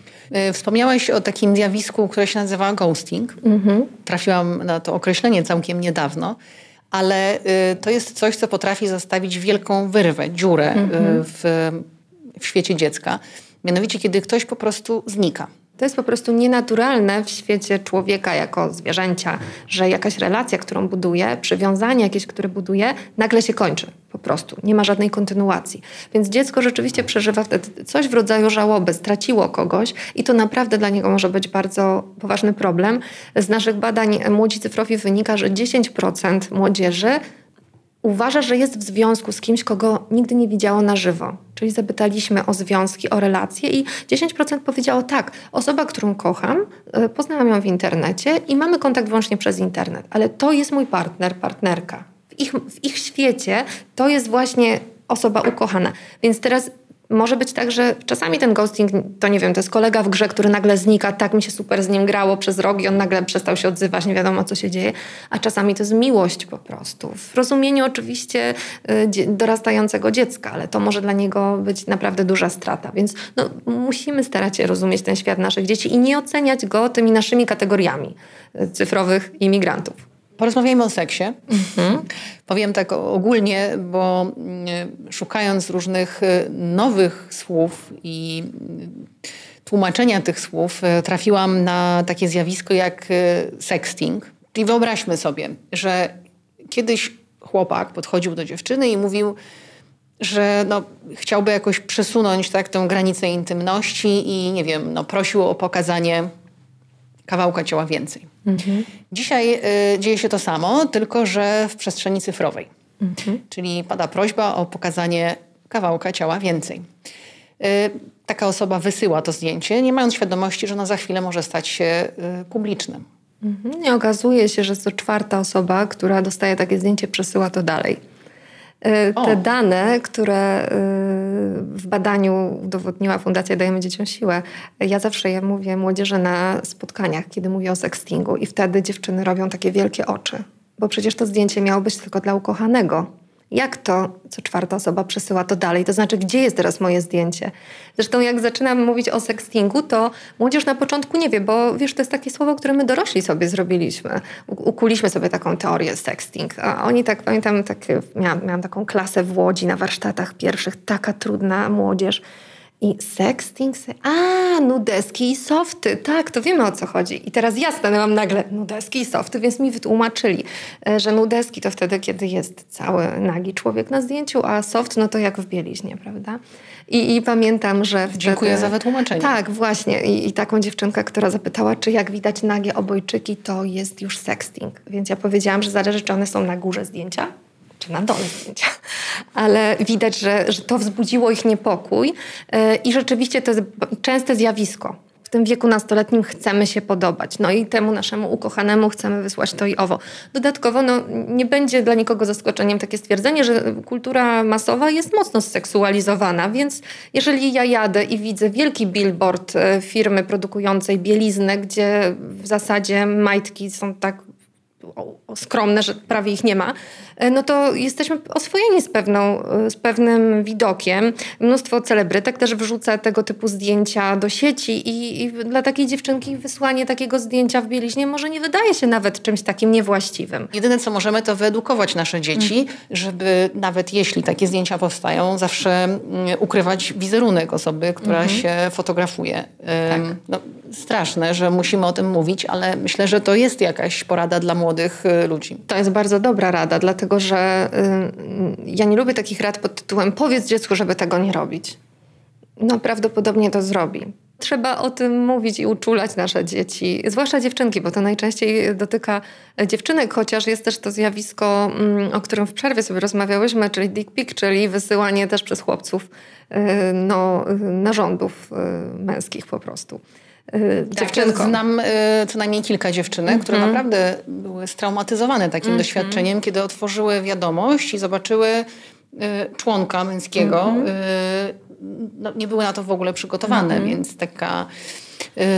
Y, Wspomniałaś o takim zjawisku, które się nazywa ghosting. Trafiłam na to określenie całkiem niedawno, ale y, to jest coś, co potrafi zostawić wielką wyrwę, dziurę y, w, w świecie dziecka. Mianowicie, kiedy ktoś po prostu znika. To jest po prostu nienaturalne w świecie człowieka jako zwierzęcia, że jakaś relacja, którą buduje, przywiązanie jakieś, które buduje, nagle się kończy. Po prostu. Nie ma żadnej kontynuacji. Więc dziecko rzeczywiście przeżywa wtedy coś w rodzaju żałoby, straciło kogoś i to naprawdę dla niego może być bardzo poważny problem. Z naszych badań Młodzi Cyfrowi wynika, że 10% młodzieży uważa, że jest w związku z kimś, kogo nigdy nie widziało na żywo. Czyli zapytaliśmy o związki, o relacje i 10% powiedziało tak, osoba, którą kocham, e, poznałam ją w internecie i mamy kontakt wyłącznie przez internet, ale to jest mój partner, partnerka. W ich, w ich świecie to jest właśnie osoba ukochana. Więc teraz może być tak, że czasami ten ghosting, to nie wiem, to jest kolega w grze, który nagle znika, tak mi się super z nim grało przez rok i on nagle przestał się odzywać, nie wiadomo co się dzieje, a czasami to jest miłość po prostu. W rozumieniu oczywiście y, dorastającego dziecka, ale to może dla niego być naprawdę duża strata, więc no, musimy starać się rozumieć ten świat naszych dzieci i nie oceniać go tymi naszymi kategoriami y, cyfrowych imigrantów. Porozmawiajmy o seksie. Mhm. Powiem tak ogólnie, bo mm, szukając różnych y, nowych słów i y, tłumaczenia tych słów, y, trafiłam na takie zjawisko jak sexting. Czyli wyobraźmy sobie, że kiedyś chłopak podchodził do dziewczyny i mówił, że no, chciałby jakoś przesunąć tak, tę granicę intymności i nie wiem, no, prosił o pokazanie kawałka ciała więcej. Mhm. Dzisiaj y, dzieje się to samo, tylko że w przestrzeni cyfrowej. Mhm. Czyli pada prośba o pokazanie kawałka ciała więcej. Y, taka osoba wysyła to zdjęcie, nie mając świadomości, że ono za chwilę może stać się y, publiczne. Mhm. Nie okazuje się, że to czwarta osoba, która dostaje takie zdjęcie, przesyła to dalej. Y, te o. dane, które y, w badaniu udowodniła Fundacja Dajemy Dzieciom Siłę, ja zawsze je mówię młodzieży na spotkaniach, kiedy mówię o sextingu i wtedy dziewczyny robią takie wielkie oczy, bo przecież to zdjęcie miało być tylko dla ukochanego jak to co czwarta osoba przesyła to dalej? To znaczy, gdzie jest teraz moje zdjęcie? Zresztą jak zaczynam mówić o sextingu, to młodzież na początku nie wie, bo wiesz, to jest takie słowo, które my dorośli sobie zrobiliśmy. Ukuliśmy sobie taką teorię sexting. A oni tak, pamiętam, tak, miałam, miałam taką klasę w Łodzi na warsztatach pierwszych, taka trudna młodzież i sexting, a nudeski i softy, tak, to wiemy o co chodzi. I teraz ja stanęłam nagle, nudeski i softy, więc mi wytłumaczyli, e, że nudeski to wtedy, kiedy jest cały nagi człowiek na zdjęciu, a soft no to jak w bieliźnie, prawda? I, i pamiętam, że wtedy... Dziękuję za wytłumaczenie. Tak, właśnie. I, I taką dziewczynkę, która zapytała, czy jak widać nagie obojczyki, to jest już sexting. Więc ja powiedziałam, że zależy, czy one są na górze zdjęcia, czy na dole zdjęcia, ale widać, że, że to wzbudziło ich niepokój e, i rzeczywiście to jest częste zjawisko. W tym wieku nastoletnim chcemy się podobać, no i temu naszemu ukochanemu chcemy wysłać to i owo. Dodatkowo no, nie będzie dla nikogo zaskoczeniem takie stwierdzenie, że kultura masowa jest mocno zseksualizowana, więc jeżeli ja jadę i widzę wielki billboard e, firmy produkującej bieliznę, gdzie w zasadzie majtki są tak skromne, że prawie ich nie ma, e, no to jesteśmy oswojeni z, pewną, e, z pewnym widokiem. Mnóstwo celebrytek też wrzuca tego typu zdjęcia do sieci i, i, dla takiej dziewczynki wysłanie takiego zdjęcia w bieliźnie może nie wydaje się nawet czymś takim niewłaściwym. Jedyne, co możemy, to wyedukować nasze dzieci, mhm. żeby nawet jeśli takie zdjęcia powstają, zawsze mm, ukrywać wizerunek osoby, która mhm. się fotografuje. Tak. No, straszne, że musimy o tym mówić, ale myślę, że to jest jakaś porada dla młodych y, ludzi. To jest bardzo dobra rada, dlatego że y, ja nie lubię takich rad pod tytułem powiedz dziecku, żeby tego nie robić. No prawdopodobnie to zrobi. Trzeba o tym mówić i uczulać nasze dzieci, zwłaszcza dziewczynki, bo to najczęściej dotyka dziewczynek, chociaż jest też to zjawisko, mm, o którym w przerwie sobie rozmawiałyśmy, czyli dick pic, czyli wysyłanie też przez chłopców y, no, narządów męskich po prostu. Y, tak, dziewczynką. Znam y, co najmniej kilka dziewczynek, mm które mhm. naprawdę były straumatyzowane takim mm doświadczeniem, kiedy otworzyły wiadomość i zobaczyły y, członka męskiego. Mm -hmm. no, nie były na to w ogóle przygotowane, mhm. więc taka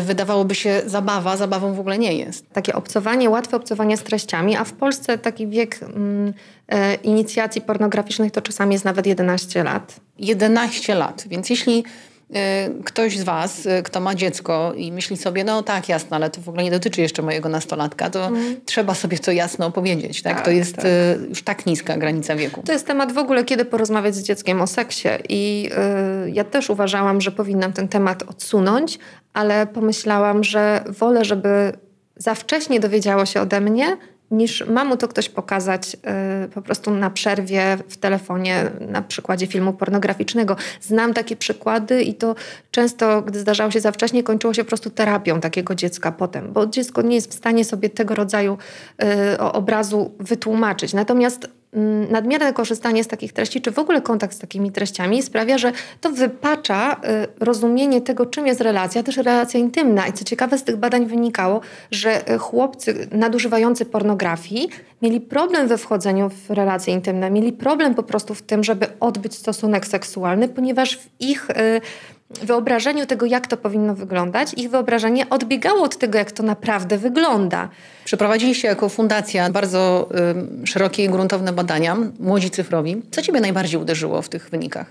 wydawałoby się zabawa, zabawą w ogóle nie jest. Takie obcowanie, łatwe obcowanie z treściami, a w Polsce taki wiek mm, e, inicjacji pornograficznych to czasami jest nawet 11 lat. 11 lat, więc jeśli Y, ktoś z Was, y, kto ma dziecko i myśli sobie, no tak, jasne, ale to w ogóle nie dotyczy jeszcze mojego nastolatka, to mm. trzeba sobie to jasno powiedzieć. Tak? tak to jest tak. Y, już tak niska granica wieku. To jest temat w ogóle, kiedy porozmawiać z dzieckiem o seksie. I ja też uważałam, że powinnam ten temat odsunąć, ale pomyślałam, że wolę, żeby za wcześnie dowiedziało się ode mnie, niż ma mu to ktoś pokazać y, po prostu na przerwie w telefonie na przykładzie filmu pornograficznego. Znam takie przykłady i to często, gdy zdarzało się za wcześnie, kończyło się po prostu terapią takiego dziecka potem, bo dziecko nie jest w stanie sobie tego rodzaju y, obrazu wytłumaczyć. Natomiast nadmierne korzystanie z takich treści, czy w ogóle kontakt z takimi treściami sprawia, że to wypacza y, rozumienie tego, czym jest relacja, też relacja intymna. I co ciekawe, z tych badań wynikało, że y, chłopcy nadużywający pornografii mieli problem we wchodzeniu w relacje intymne, mieli problem po prostu w tym, żeby odbyć stosunek seksualny, ponieważ w ich y, wyobrażeniu tego, jak to powinno wyglądać, ich wyobrażenie odbiegało od tego, jak to naprawdę wygląda. Przeprowadziliście jako fundacja bardzo y, szerokie i gruntowne badania, młodzi cyfrowi. Co Ciebie najbardziej uderzyło w tych wynikach?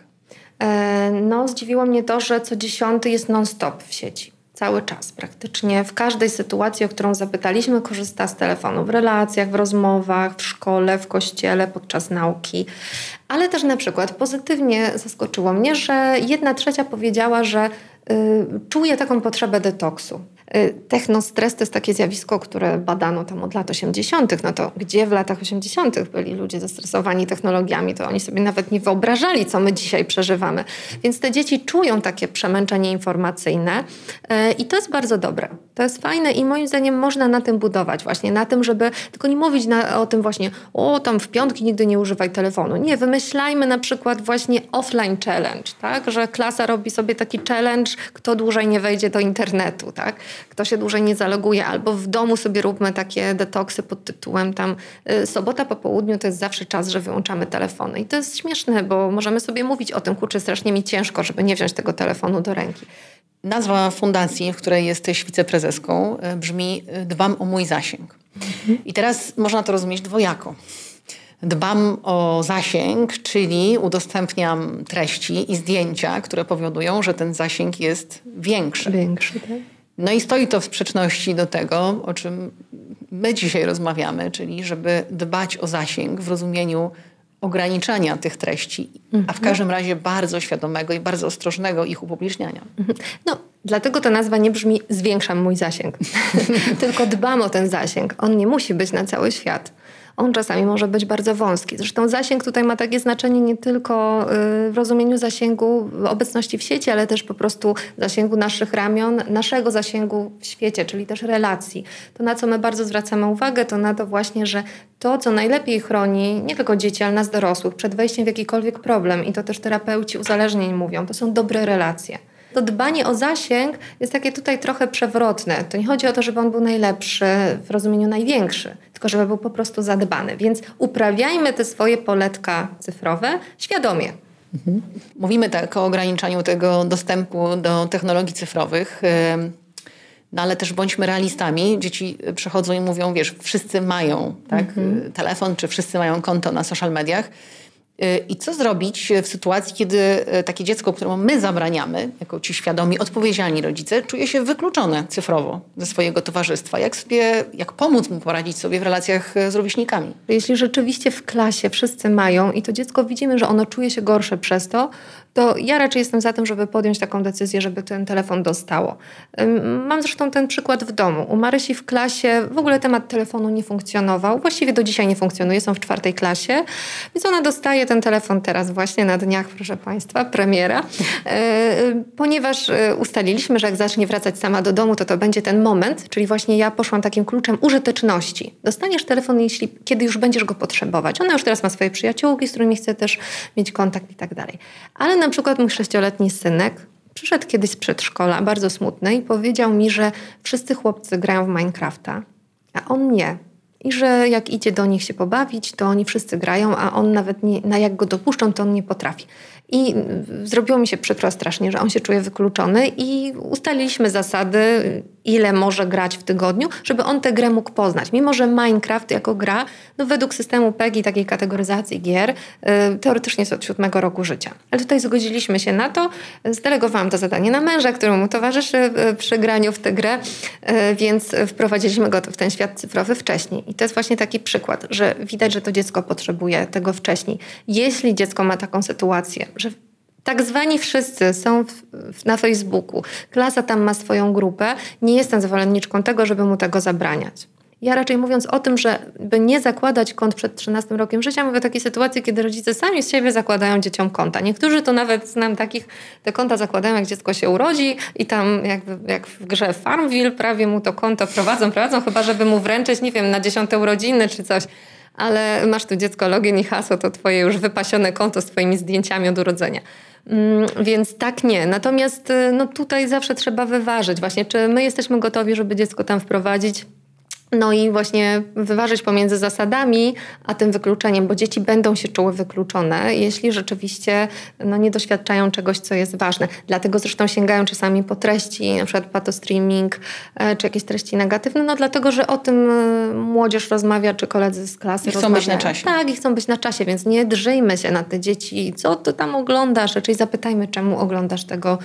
E, no, zdziwiło mnie to, że co dziesiąty jest non-stop w sieci cały czas praktycznie. W każdej sytuacji, o którą zapytaliśmy, korzysta z telefonu w relacjach, w rozmowach, w szkole, w kościele, podczas nauki. Ale też na przykład pozytywnie zaskoczyło mnie, że jedna trzecia powiedziała, że y, czuje taką potrzebę detoksu. Y, technostres to jest takie zjawisko, które badano tam od lat 80. No to gdzie w latach 80. byli ludzie zestresowani technologiami, to oni sobie nawet nie wyobrażali, co my dzisiaj przeżywamy. Więc te dzieci czują takie przemęczenie informacyjne y, i to jest bardzo dobre. To jest fajne i moim zdaniem można na tym budować, właśnie na tym, żeby tylko nie mówić na, o tym właśnie, o tam w piątki nigdy nie używaj telefonu. Nie, wymyślajmy na przykład właśnie offline challenge, tak, że klasa robi sobie taki challenge, kto dłużej nie wejdzie do internetu, tak kto się dłużej nie zaloguje, albo w domu sobie róbmy takie detoksy pod tytułem tam y, sobota po południu to jest zawsze czas, że wyłączamy telefony. I to jest śmieszne, bo możemy sobie mówić o tym, kurczę, strasznie mi ciężko, żeby nie wziąć tego telefonu do ręki. Nazwa fundacji, w której jesteś wiceprezeską, y, brzmi y, Dbam o mój zasięg. Mhm. I teraz można to rozumieć dwojako. Dbam o zasięg, czyli udostępniam treści i zdjęcia, które powodują, że ten zasięg jest większy. Większy, tak. No i stoi to w sprzeczności do tego, o czym my dzisiaj rozmawiamy, czyli żeby dbać o zasięg w rozumieniu ograniczania tych treści, a w mhm. każdym razie bardzo świadomego i bardzo ostrożnego ich upubliczniania. Mhm. No, dlatego ta nazwa nie brzmi zwiększam mój zasięg, tylko dbam o ten zasięg. On nie musi być na cały świat on czasami może być bardzo wąski. Zresztą zasięg tutaj ma takie znaczenie nie tylko y, w rozumieniu zasięgu obecności w sieci, ale też po prostu zasięgu naszych ramion, naszego zasięgu w świecie, czyli też relacji. To, na co my bardzo zwracamy uwagę, to na to właśnie, że to, co najlepiej chroni nie tylko dzieci, ale nas dorosłych przed wejściem w jakikolwiek problem, i to też terapeuci uzależnień mówią, to są dobre relacje to dbanie o zasięg jest takie tutaj trochę przewrotne. To nie chodzi o to, żeby on był najlepszy w rozumieniu największy, tylko żeby był po prostu zadbany. Więc uprawiajmy te swoje poletka cyfrowe świadomie. Mhm. Mówimy tak o ograniczaniu tego dostępu do technologii cyfrowych. No ale też bądźmy realistami. Dzieci przychodzą i mówią, wiesz, wszyscy mają tak, mhm. telefon, czy wszyscy mają konto na social mediach. Y, I co zrobić w sytuacji, kiedy y, takie dziecko, któremu my zabraniamy, jako ci świadomi, odpowiedzialni rodzice, czuje się wykluczone cyfrowo ze swojego towarzystwa? Jak, sobie, jak pomóc mu poradzić sobie w relacjach y, z rówieśnikami? Jeśli rzeczywiście w klasie wszyscy mają i to dziecko widzimy, że ono czuje się gorsze przez to, to ja raczej jestem za tym, żeby podjąć taką decyzję, żeby ten telefon dostało. Mam zresztą ten przykład w domu. U Marysi w klasie w ogóle temat telefonu nie funkcjonował. Właściwie do dzisiaj nie funkcjonuje, są w czwartej klasie, więc ona dostaje ten telefon teraz właśnie na dniach, proszę Państwa, premiera, e, ponieważ e, ustaliliśmy, że jak zacznie wracać sama do domu, to to będzie ten moment, czyli właśnie ja poszłam takim kluczem użyteczności. Dostaniesz telefon, jeśli kiedy już będziesz go potrzebować. Ona już teraz ma swoje przyjaciółki, z którymi chce też mieć kontakt i tak dalej. Ale na przykład mój sześcioletni synek przyszedł kiedyś z przedszkola, bardzo smutny, i powiedział mi, że wszyscy chłopcy grają w Minecrafta, a on nie. I że jak idzie do nich się pobawić, to oni wszyscy grają, a on nawet nie, na jak go dopuszczą, to on nie potrafi. I zrobiło mi się przykro strasznie, że on się czuje wykluczony i ustaliliśmy zasady, ile może grać w tygodniu, żeby on tę grę mógł poznać. Mimo, że Minecraft jako gra, no według systemu PEGI, takiej kategoryzacji gier, y, teoretycznie jest od siódmego roku życia. Ale tutaj zgodziliśmy się na to, zdelegowałam to zadanie na męża, któremu towarzyszy y, przy graniu w tę grę, y, więc wprowadziliśmy go w ten świat cyfrowy wcześniej. I to jest właśnie taki przykład, że widać, że to dziecko potrzebuje tego wcześniej. Jeśli dziecko ma taką sytuację, że tak zwani wszyscy są w, w, na Facebooku. Klasa tam ma swoją grupę. Nie jestem zwolenniczką tego, żeby mu tego zabraniać. Ja raczej mówiąc o tym, żeby nie zakładać kont przed 13 rokiem życia, mówię o takiej sytuacji, kiedy rodzice sami z siebie zakładają dzieciom konta. Niektórzy to nawet znam takich, te konta zakładają, jak dziecko się urodzi i tam jakby, jak w grze Farmville prawie mu to konto prowadzą, prowadzą, chyba żeby mu wręczyć, nie wiem, na dziesiąte urodziny czy coś ale masz tu dziecko login i hasło, to twoje już wypasione konto z twoimi zdjęciami od urodzenia. Mm, więc tak nie. Natomiast y, no, tutaj zawsze trzeba wyważyć właśnie, czy my jesteśmy gotowi, żeby dziecko tam wprowadzić, no i właśnie wyważyć pomiędzy zasadami a tym wykluczeniem, bo dzieci będą się czuły wykluczone, jeśli rzeczywiście no, nie doświadczają czegoś, co jest ważne. Dlatego zresztą sięgają czasami po treści, na przykład patostreaming, e, czy jakieś treści negatywne, no dlatego, że o tym e, młodzież rozmawia, czy koledzy z klasy I chcą rozmawiają. być na czasie. Tak, i chcą być na czasie, więc nie drżyjmy się na te dzieci. Co ty tam oglądasz? Raczej zapytajmy, czemu oglądasz tego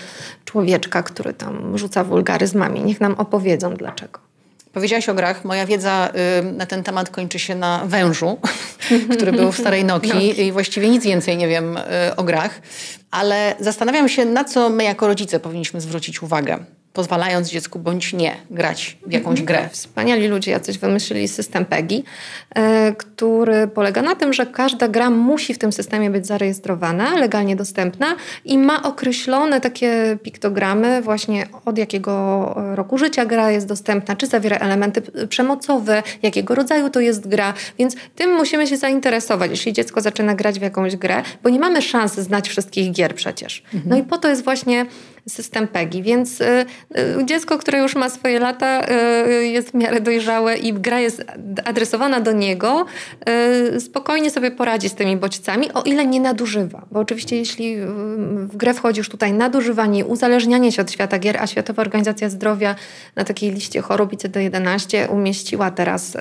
człowieczka, który tam rzuca wulgaryzmami. Niech nam opowiedzą dlaczego. Powiedziałaś o grach. Moja wiedza na ten temat kończy się na wężu, który był w starej Nokii no. i właściwie nic więcej nie wiem y, o grach. Ale zastanawiam się, na co my jako rodzice powinniśmy zwrócić uwagę pozwalając dziecku bądź nie grać w jakąś grę. Wspaniali ludzie jacyś wymyślili system PEGI, e, który polega na tym, że każda gra musi w tym systemie być zarejestrowana, legalnie dostępna i ma określone takie piktogramy właśnie od jakiego roku życia gra jest dostępna, czy zawiera elementy przemocowe, jakiego rodzaju to jest gra, więc tym musimy się zainteresować, jeśli dziecko zaczyna grać w jakąś grę, bo nie mamy szans znać wszystkich gier przecież. Mhm. No i po to jest właśnie system PEGI, więc y, y, dziecko, które już ma swoje lata, y, jest w miarę dojrzałe i gra jest adresowana do niego, spokojnie sobie poradzi z tymi bodźcami, o ile nie nadużywa. Bo oczywiście jeśli w grę wchodzi już tutaj nadużywanie, uzależnianie się od świata gier, a Światowa Organizacja Zdrowia na takiej liście chorób ICD-11 umieściła teraz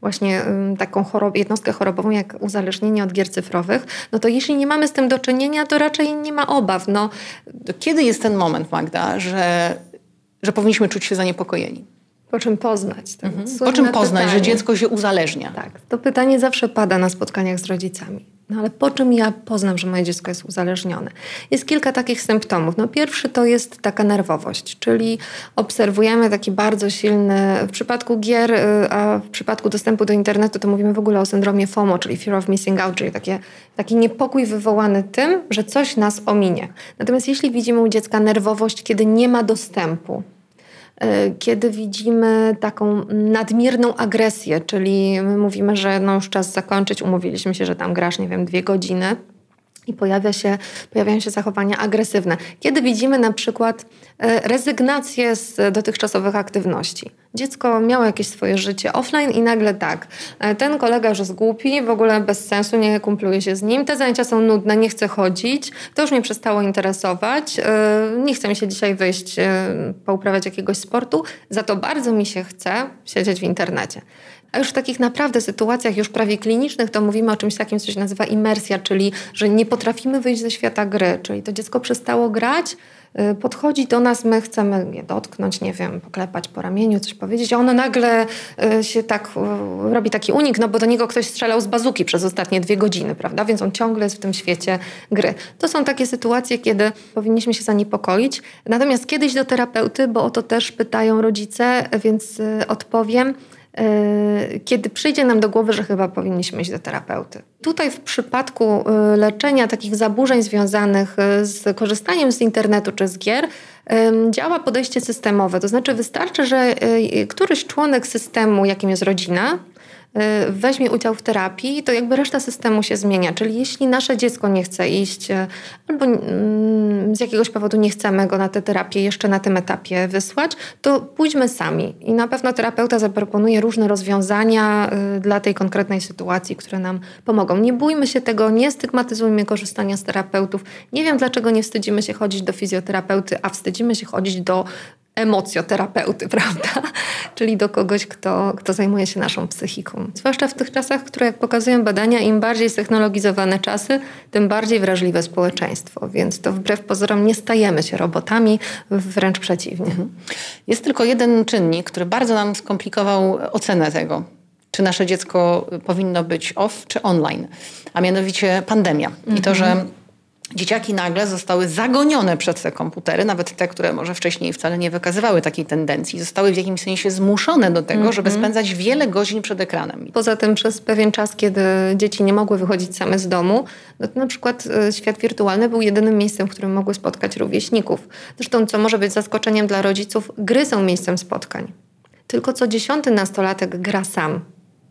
właśnie taką jednostkę chorobową jak uzależnienie od gier cyfrowych, no to jeśli nie mamy z tym do czynienia, to raczej nie ma obaw. No, kiedy jest ten moment, Magda, że, że powinniśmy czuć się zaniepokojeni? Po czym poznać? Mhm. Po czym poznać, pytanie. że dziecko się uzależnia? Tak, to pytanie zawsze pada na spotkaniach z rodzicami. No ale po czym ja poznam, że moje dziecko jest uzależnione? Jest kilka takich symptomów. No pierwszy to jest taka nerwowość, czyli obserwujemy taki bardzo silny, w przypadku gier, y, a w przypadku dostępu do internetu to mówimy w ogóle o syndromie FOMO, czyli Fear of Missing Out, czyli takie, taki niepokój wywołany tym, że coś nas ominie. Natomiast jeśli widzimy u dziecka nerwowość, kiedy nie ma dostępu, kiedy widzimy taką nadmierną agresję, czyli my mówimy, że no już czas zakończyć, umówiliśmy się, że tam grasz, nie wiem, dwie godziny, i pojawia się, pojawiają się zachowania agresywne. Kiedy widzimy na przykład e, rezygnację z dotychczasowych aktywności. Dziecko miało jakieś swoje życie offline i nagle tak, e, ten kolega już jest głupi, w ogóle bez sensu, nie kumpluje się z nim, te zajęcia są nudne, nie chcę chodzić, to już mnie przestało interesować, e, nie chce mi się dzisiaj wyjść, pouprawiać jakiegoś sportu, za to bardzo mi się chce siedzieć w internecie. A już w takich naprawdę sytuacjach już prawie klinicznych to mówimy o czymś takim, co się nazywa imersja, czyli że nie potrafimy wyjść ze świata gry, czyli to dziecko przestało grać, y, podchodzi do nas, my chcemy je dotknąć, nie wiem, poklepać po ramieniu, coś powiedzieć, a ono nagle y, się tak y, robi taki unik, no bo do niego ktoś strzelał z bazuki przez ostatnie dwie godziny, prawda? Więc on ciągle jest w tym świecie gry. To są takie sytuacje, kiedy powinniśmy się zaniepokoić. Natomiast kiedyś do terapeuty, bo o to też pytają rodzice, więc odpowiem. E, kiedy przyjdzie nam do głowy, że chyba powinniśmy iść do terapeuty. Tutaj w przypadku e, leczenia takich zaburzeń związanych e, z korzystaniem z internetu czy z gier, działa podejście systemowe. To znaczy wystarczy, że któryś członek systemu, jakim jest rodzina, weźmie udział w terapii, to jakby reszta systemu się zmienia. Czyli jeśli nasze dziecko nie chce iść, y, albo mm, z jakiegoś powodu nie chcemy go na tę terapię jeszcze na tym etapie wysłać, to pójdźmy sami. I na pewno terapeuta zaproponuje różne rozwiązania y, dla tej konkretnej sytuacji, które nam pomogą. Nie bójmy się tego, nie stygmatyzujmy korzystania z terapeutów. Nie wiem, dlaczego nie wstydzimy się chodzić do fizjoterapeuty, a wstydzimy się chodzić do emocjoterapeuty, prawda? Czyli do kogoś, kto, kto zajmuje się naszą psychiką. Zwłaszcza w tych czasach, które jak pokazują badania, im bardziej ztechnologizowane czasy, tym bardziej wrażliwe społeczeństwo. Więc to wbrew pozorom nie stajemy się robotami, wręcz przeciwnie. Mhm. Jest tylko jeden czynnik, który bardzo nam skomplikował ocenę tego, czy nasze dziecko powinno być off czy online, a mianowicie pandemia. Mhm. I to, że dzieciaki nagle zostały zagonione przed te komputery, nawet te, które może wcześniej wcale nie wykazywały takiej tendencji, zostały w jakimś sensie zmuszone do tego, mm -hmm. żeby mhm. spędzać wiele godzin przed ekranem. Poza tym przez pewien czas, kiedy dzieci nie mogły wychodzić same z domu, no to na przykład e, świat wirtualny był jedynym miejscem, w którym mogły spotkać rówieśników. Zresztą, co może być zaskoczeniem dla rodziców, gry są miejscem spotkań. Tylko co dziesiąty nastolatek gra sam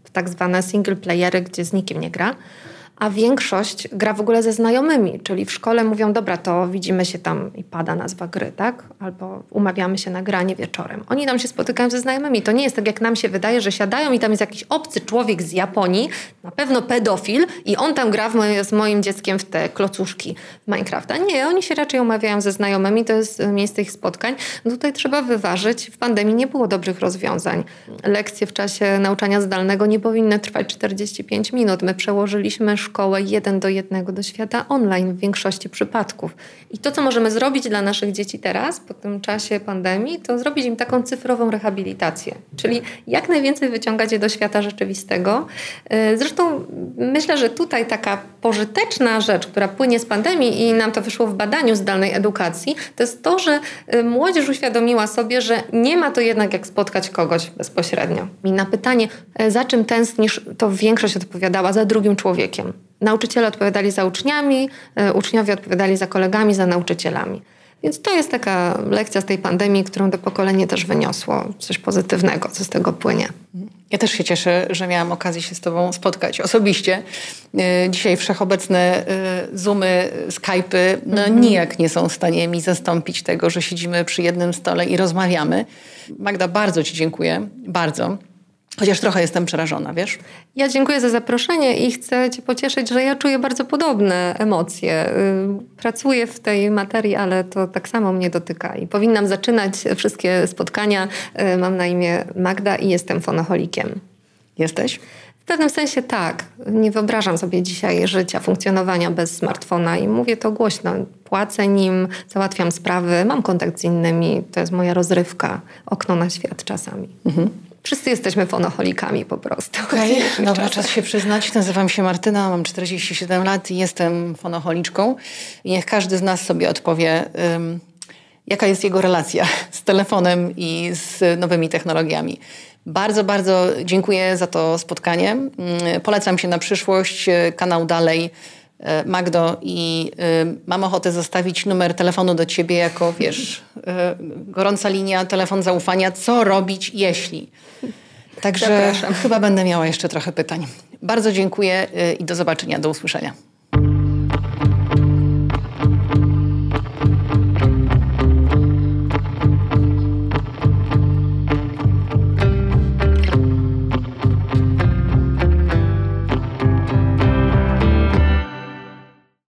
w tak zwane single playery, gdzie z nikim nie gra a większość gra w ogóle ze znajomymi, czyli w szkole mówią, dobra, to widzimy się tam i pada nazwa gry, tak? Albo umawiamy się na granie wieczorem. Oni tam się spotykają ze znajomymi. To nie jest tak, jak nam się wydaje, że siadają i tam jest jakiś obcy człowiek z Japonii, na pewno pedofil i on tam gra moje, z moim dzieckiem w te klocuszki Minecrafta. Nie, oni się raczej umawiają ze znajomymi, to jest miejsce ich spotkań. Tutaj trzeba wyważyć, w pandemii nie było dobrych rozwiązań. Lekcje w czasie nauczania zdalnego nie powinny trwać 45 minut. My przełożyliśmy szkołę jeden do jednego do świata online w większości przypadków. I to, co możemy zrobić dla naszych dzieci teraz, po tym czasie pandemii, to zrobić im taką cyfrową rehabilitację. Czyli jak najwięcej wyciągać je do świata rzeczywistego. E, zresztą myślę, że tutaj taka pożyteczna rzecz, która płynie z pandemii i nam to wyszło w badaniu zdalnej edukacji, to jest to, że e, młodzież uświadomiła sobie, że nie ma to jednak jak spotkać kogoś bezpośrednio. I na pytanie, e, za czym tęsknisz, to większość odpowiadała za drugim człowiekiem. Nauczyciele odpowiadali za uczniami, e, uczniowie odpowiadali za kolegami, za nauczycielami. Więc to jest taka lekcja z tej pandemii, którą to pokolenie też wyniosło. Coś pozytywnego, co z tego płynie. Ja też się cieszę, że miałam okazję się z Tobą spotkać osobiście. E, dzisiaj wszechobecne e, Zoomy, Skype'y no mhm. nijak nie są w stanie mi zastąpić tego, że siedzimy przy jednym stole i rozmawiamy. Magda, bardzo Ci dziękuję. Bardzo. Chociaż trochę jestem przerażona, wiesz? Ja dziękuję za zaproszenie i chcę Cię pocieszyć, że ja czuję bardzo podobne emocje. Y, pracuję w tej materii, ale to tak samo mnie dotyka i powinnam zaczynać wszystkie spotkania. Y, mam na imię Magda i jestem fonoholikiem. Jesteś? W pewnym sensie tak. Nie wyobrażam sobie dzisiaj życia, funkcjonowania bez smartfona i mówię to głośno. Płacę nim, załatwiam sprawy, mam kontakt z innymi. To jest moja rozrywka, okno na świat czasami. Mhm. Wszyscy jesteśmy fonoholikami po prostu. Okay. Dobra, czas się przyznać. Nazywam się Martyna, mam 47 lat i jestem fonoholiczką. I niech każdy z nas sobie odpowie, um, jaka jest jego relacja z telefonem i z nowymi technologiami. Bardzo, bardzo dziękuję za to spotkanie. Polecam się na przyszłość. Kanał dalej Magdo, i y, mam ochotę zostawić numer telefonu do ciebie jako, wiesz, y, gorąca linia, telefon zaufania. Co robić, jeśli? Także Zapraszam. chyba będę miała jeszcze trochę pytań. Bardzo dziękuję i do zobaczenia, do usłyszenia.